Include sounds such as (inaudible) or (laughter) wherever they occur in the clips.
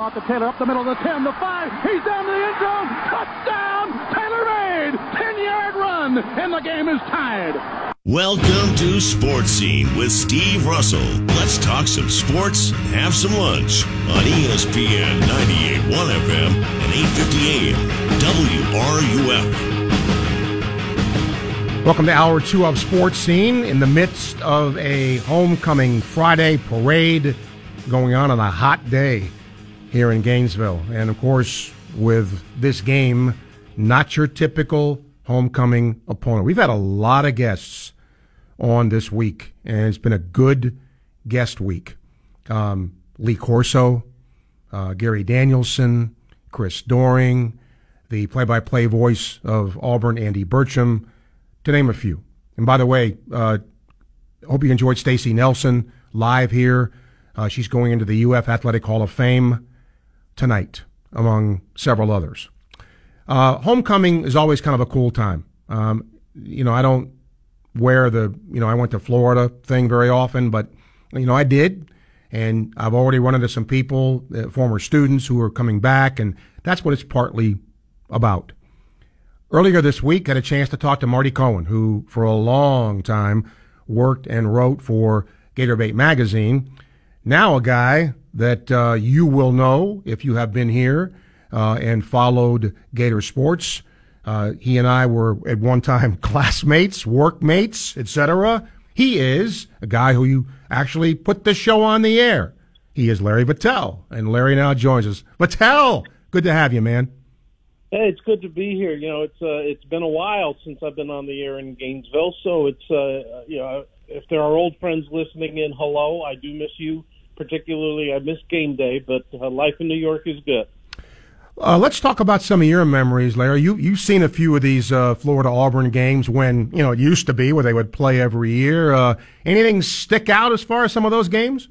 Off to Taylor, up the middle of the 10, the 5. He's down to the end zone. Touchdown! Taylor made! 10 yard run, and the game is tied. Welcome to Sports Scene with Steve Russell. Let's talk some sports and have some lunch on ESPN 98.1 FM and 850 AM WRUF. Welcome to hour two of Sports Scene in the midst of a homecoming Friday parade going on on a hot day here in Gainesville. And of course, with this game, not your typical homecoming opponent. We've had a lot of guests on this week, and it's been a good guest week. Um, Lee Corso, uh, Gary Danielson, Chris Doering, the play by play voice of Auburn, Andy Burcham, to name a few. And by the way, uh, hope you enjoyed Stacey Nelson live here. Uh, she's going into the UF Athletic Hall of Fame tonight, among several others. Uh, homecoming is always kind of a cool time. Um, you know, I don't wear the, you know, I went to Florida thing very often, but, you know, I did. And I've already run into some people, uh, former students who are coming back, and that's what it's partly about. Earlier this week, I had a chance to talk to Marty Cohen, who for a long time worked and wrote for Gator Bait magazine. Now a guy that uh, you will know if you have been here uh, and followed Gator sports. Uh, he and I were at one time (laughs) classmates, workmates, etc. He is a guy who you actually put the show on the air. He is Larry Vettel, and Larry now joins us. Vettel, good to have you, man. Hey, it's good to be here. You know, it's uh, it's been a while since I've been on the air in Gainesville, so it's uh, you know, if there are old friends listening in, hello, I do miss you particularly. I miss game day, but uh, life in New York is good. Uh, let's talk about some of your memories, Larry. You you've seen a few of these uh, Florida Auburn games when you know it used to be where they would play every year. Uh, anything stick out as far as some of those games?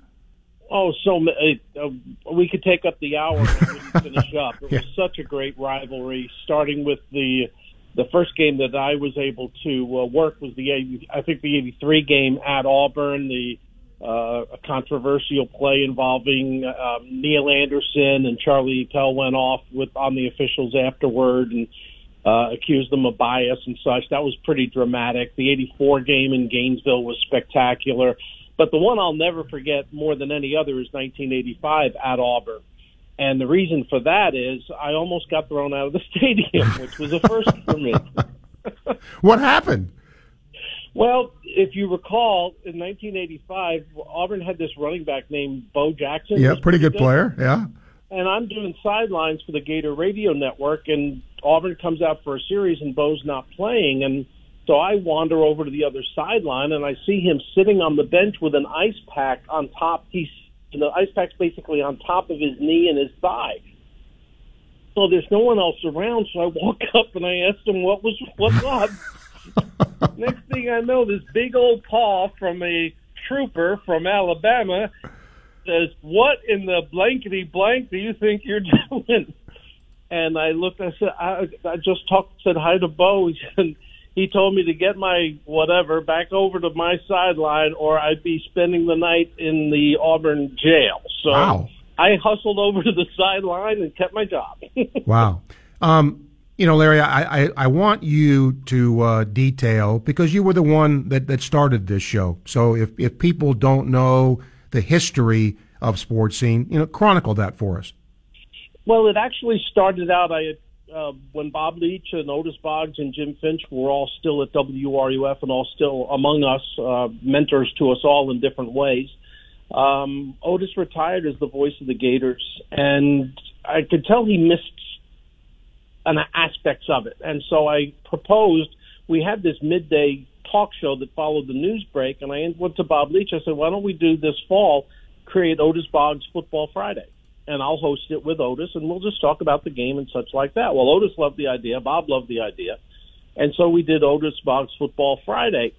Oh, so uh, we could take up the hour and finish (laughs) up. It yeah. was such a great rivalry, starting with the the first game that I was able to uh, work was the I think the '83 game at Auburn. The uh, a controversial play involving uh, Neal Anderson and Charlie Pell went off with on the officials afterward and uh, accused them of bias and such. That was pretty dramatic. The '84 game in Gainesville was spectacular, but the one I'll never forget more than any other is 1985 at Auburn. And the reason for that is I almost got thrown out of the (laughs) stadium, which was a first for me. (laughs) what happened? Well, if you recall, in 1985, Auburn had this running back named Bo Jackson. Yeah, pretty good, good player. Yeah. And I'm doing sidelines for the Gator Radio Network, and Auburn comes out for a series, and Bo's not playing, and so I wander over to the other sideline, and I see him sitting on the bench with an ice pack on top. He's the ice pack's basically on top of his knee and his thigh. So there's no one else around, so I walk (laughs) up and I asked him what was what's up. (laughs) Next thing I know, this big old paw from a trooper from Alabama says, "What in the blankety blank do you think you're (laughs) doing?" And I looked. I said, "I, I just talked, said hi to Bo." And he told me to get my whatever back over to my sideline, or I'd be spending the night in the Auburn jail. So wow. I hustled over to the sideline and kept my job. (laughs) wow. Um, you know, Larry, I, I, I want you to uh, detail because you were the one that, that started this show. So if, if people don't know the history of sports scene, you know, chronicle that for us. Well, it actually started out I uh, when Bob Leach and Otis Boggs and Jim Finch were all still at WRUF and all still among us, uh, mentors to us all in different ways. Um, Otis retired as the voice of the Gators, and I could tell he missed an aspects of it. And so I proposed we had this midday talk show that followed the news break, and I went to Bob Leach. I said, "Why don't we do this fall? Create Otis Boggs Football Friday." And I'll host it with Otis, and we'll just talk about the game and such like that. Well, Otis loved the idea, Bob loved the idea, and so we did Otis Boggs Football Friday.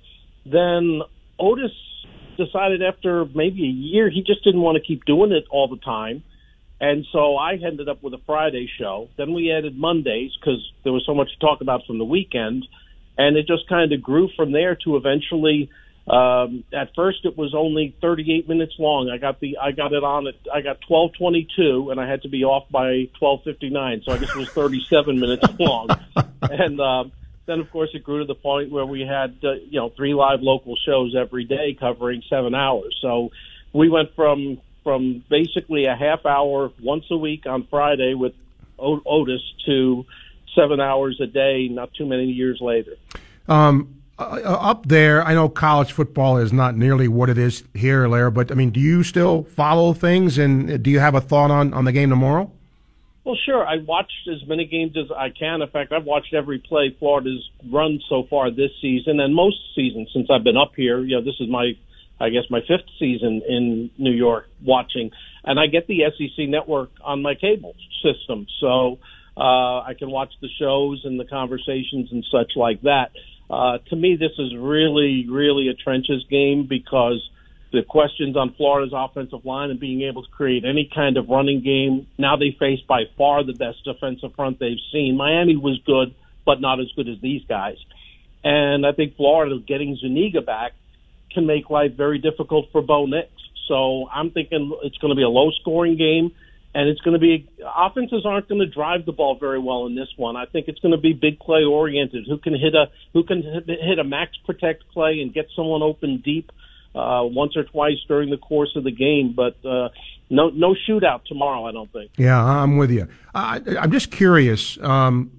Then Otis decided after maybe a year he just didn't want to keep doing it all the time, and so I ended up with a Friday show. Then we added Mondays because there was so much to talk about from the weekend, and it just kind of grew from there to eventually Um, at first, it was only 38 minutes long. I got the I got it on at I got 12:22, and I had to be off by 12:59, so I guess it was 37 (laughs) minutes long. And uh, then, of course, it grew to the point where we had uh, you know three live local shows every day covering seven hours. So we went from from basically a half hour once a week on Friday with Otis to seven hours a day. Not too many years later. Um, Uh, uh, up there, I know college football is not nearly what it is here, Larry. But I mean, do you still follow things, and uh, do you have a thought on on the game tomorrow? Well, sure. I watched as many games as I can. In fact, I've watched every play Florida's run so far this season, and most seasons since I've been up here. You know, this is my, I guess, my fifth season in New York watching, and I get the SEC network on my cable system, so uh, I can watch the shows and the conversations and such like that. Uh, to me, this is really, really a trenches game because the questions on Florida's offensive line and being able to create any kind of running game. Now they face by far the best defensive front they've seen. Miami was good, but not as good as these guys. And I think Florida getting Zuniga back can make life very difficult for Bo Nix. So I'm thinking it's going to be a low scoring game and it's going to be offenses aren't going to drive the ball very well in this one. I think it's going to be big play oriented. Who can hit a who can hit a max protect play and get someone open deep uh, once or twice during the course of the game, but uh, no no shootout tomorrow. I don't think. Yeah, I'm with you. I, I'm just curious because um,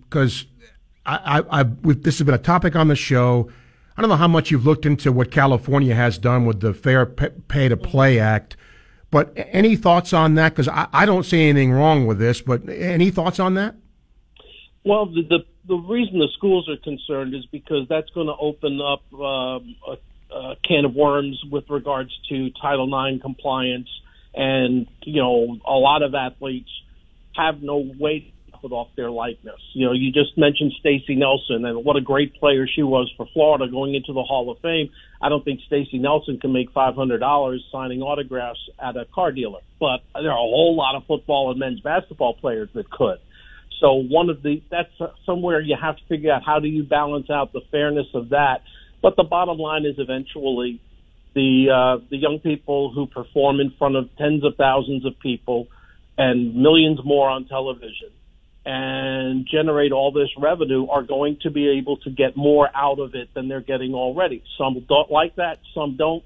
I, I, I this has been a topic on the show. I don't know how much you've looked into what California has done with the Fair Pay to Play Act. But any thoughts on that? Because I, I don't see anything wrong with this. But any thoughts on that? Well, the the, the reason the schools are concerned is because that's going to open up uh, a, a can of worms with regards to Title IX compliance, and you know a lot of athletes have no way profit off their likeness. You know, you just mentioned Stacey Nelson and what a great player she was for Florida going into the Hall of Fame. I don't think Stacey Nelson can make $500 signing autographs at a car dealer, but there are a whole lot of football and men's basketball players that could. So one of the that's somewhere you have to figure out how do you balance out the fairness of that. But the bottom line is eventually the uh, the young people who perform in front of tens of thousands of people and millions more on television and generate all this revenue are going to be able to get more out of it than they're getting already. Some don't like that, some don't,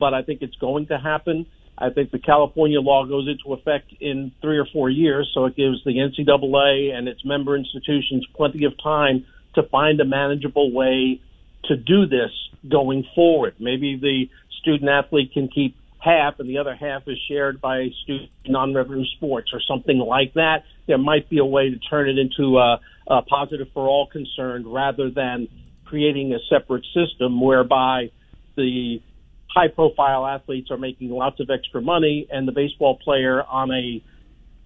but I think it's going to happen. I think the California law goes into effect in three or four years, so it gives the NCAA and its member institutions plenty of time to find a manageable way to do this going forward. Maybe the student athlete can keep half and the other half is shared by student non-revenue sports or something like that. There might be a way to turn it into a, a positive for all concerned rather than creating a separate system whereby the high profile athletes are making lots of extra money and the baseball player on a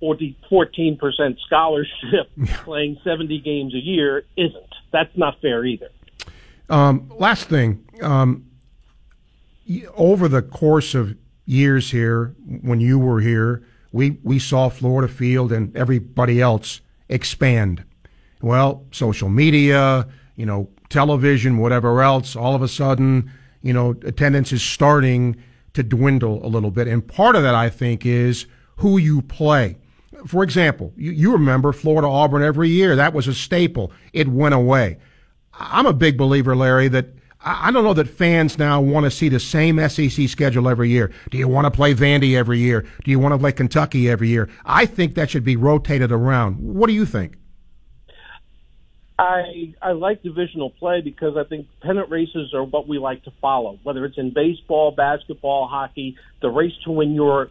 40, 14% scholarship (laughs) playing 70 games a year isn't. That's not fair either. Um, last thing, um, over the course of years here, when you were here, we, we saw Florida Field and everybody else expand. Well, social media, you know, television, whatever else, all of a sudden, you know, attendance is starting to dwindle a little bit. And part of that, I think, is who you play. For example, you, you remember Florida Auburn every year. That was a staple. It went away. I'm a big believer, Larry, that I don't know that fans now want to see the same SEC schedule every year. Do you want to play Vandy every year? Do you want to play Kentucky every year? I think that should be rotated around. What do you think? I I like divisional play because I think pennant races are what we like to follow. Whether it's in baseball, basketball, hockey, the race to win your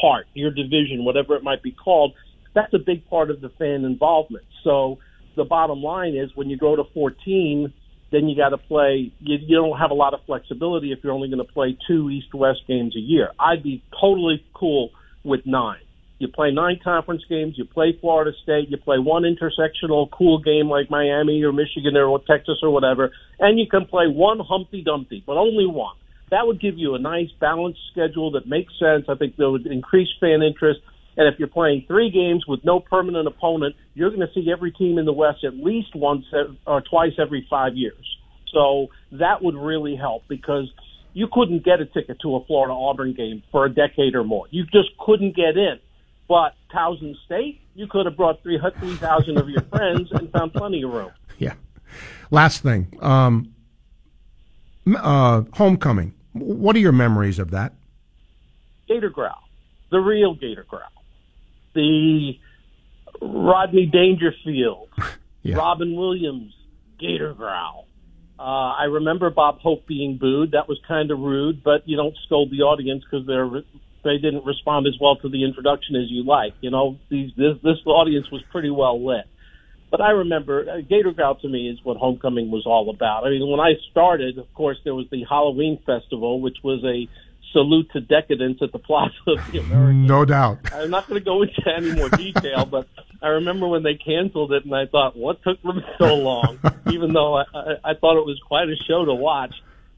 part, your division, whatever it might be called, that's a big part of the fan involvement. So the bottom line is when you go to 14 then you got to play. You, you don't have a lot of flexibility if you're only going to play two East-West games a year. I'd be totally cool with nine. You play nine conference games. You play Florida State. You play one intersectional cool game like Miami or Michigan or Texas or whatever, and you can play one Humpty Dumpty, but only one. That would give you a nice balanced schedule that makes sense. I think that would increase fan interest. And if you're playing three games with no permanent opponent, you're going to see every team in the West at least once or twice every five years. So that would really help because you couldn't get a ticket to a Florida Auburn game for a decade or more. You just couldn't get in. But Towson State, you could have brought 3,000 of your friends and found plenty of room. (laughs) Yeah. Last thing, um, uh, homecoming. What are your memories of that? Gator Growl, the real Gator Growl, the Rodney Dangerfield, (laughs) yeah. Robin Williams, Gator Growl. Uh, I remember Bob Hope being booed. That was kind of rude, but you don't scold the audience because they're they didn't respond as well to the introduction as you like. You know, these this, this audience was pretty well lit. But I remember uh, Gator Growl to me is what homecoming was all about. I mean, when I started, of course, there was the Halloween festival, which was a salute to decadence at the Plaza of the Americas. No doubt. I'm not going to go into any more detail, but I remember when they canceled it, and I thought, what took them so long? (laughs) Even though I, I, I thought it was quite a show to watch.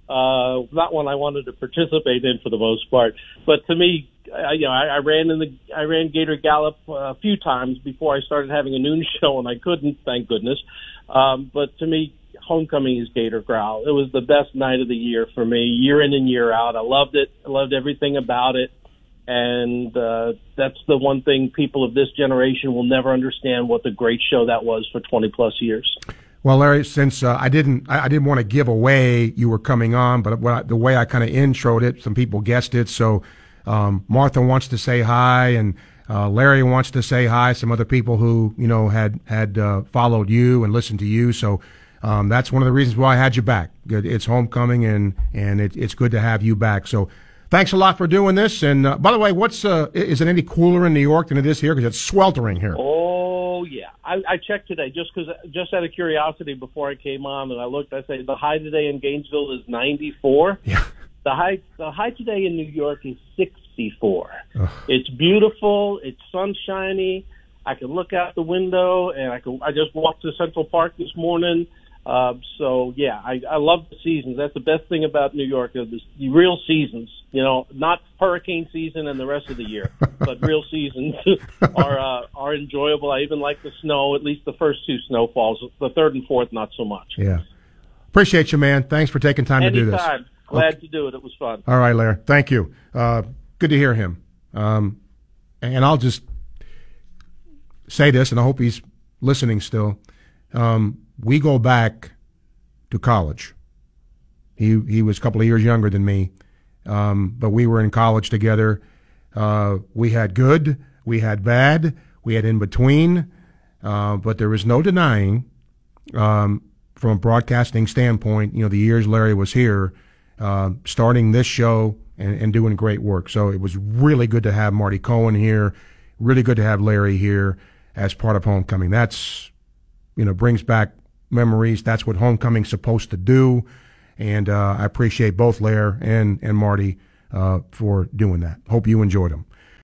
Uh, not one I wanted to participate in for the most part, but to me, I, you know, I, I ran in the I ran Gator Gallop uh, a few times before I started having a noon show, and I couldn't, thank goodness. Um, but to me, homecoming is Gator Growl. It was the best night of the year for me, year in and year out. I loved it. I loved everything about it. And uh, that's the one thing people of this generation will never understand what the great show that was for 20 plus years. Well, Larry, since uh, I didn't, I, I, didn't want to give away you were coming on, but I, the way I kind of introed it, some people guessed it. So um, Martha wants to say hi, and uh, Larry wants to say hi. Some other people who you know had had uh, followed you and listened to you. So um, that's one of the reasons why I had you back. It's homecoming, and and it, it's good to have you back. So thanks a lot for doing this. And uh, by the way, what's uh, is it any cooler in New York than it is here? Because it's sweltering here. Oh yeah, I, I checked today just because just out of curiosity before I came on, and I looked. I say the high today in Gainesville is 94. Yeah. (laughs) The high the high today in New York is 64. Ugh. It's beautiful. It's sunshiny. I can look out the window, and I can. I just walked to Central Park this morning uh, so yeah, I, I love the seasons. That's the best thing about New York is the real seasons. You know, not hurricane season and the rest of the year, (laughs) but real seasons (laughs) are uh, are enjoyable. I even like the snow. At least the first two snowfalls. The third and fourth, not so much. Yeah, appreciate you, man. Thanks for taking time Anytime. to do this. Glad okay. to do it. It was fun. All right, Larry. Thank you. Uh, good to hear him. Um, and I'll just say this, and I hope he's listening still. Um, we go back to college. He he was a couple of years younger than me, um, but we were in college together. Uh, we had good, we had bad, we had in between, uh, but there was no denying, um, from a broadcasting standpoint, you know, the years Larry was here, uh, starting this show and, and doing great work. So it was really good to have Marty Cohen here, really good to have Larry here as part of homecoming. That's you know brings back memories. That's what homecoming's supposed to do. And uh, I appreciate both Lair and, and Marty uh, for doing that. Hope you enjoyed them.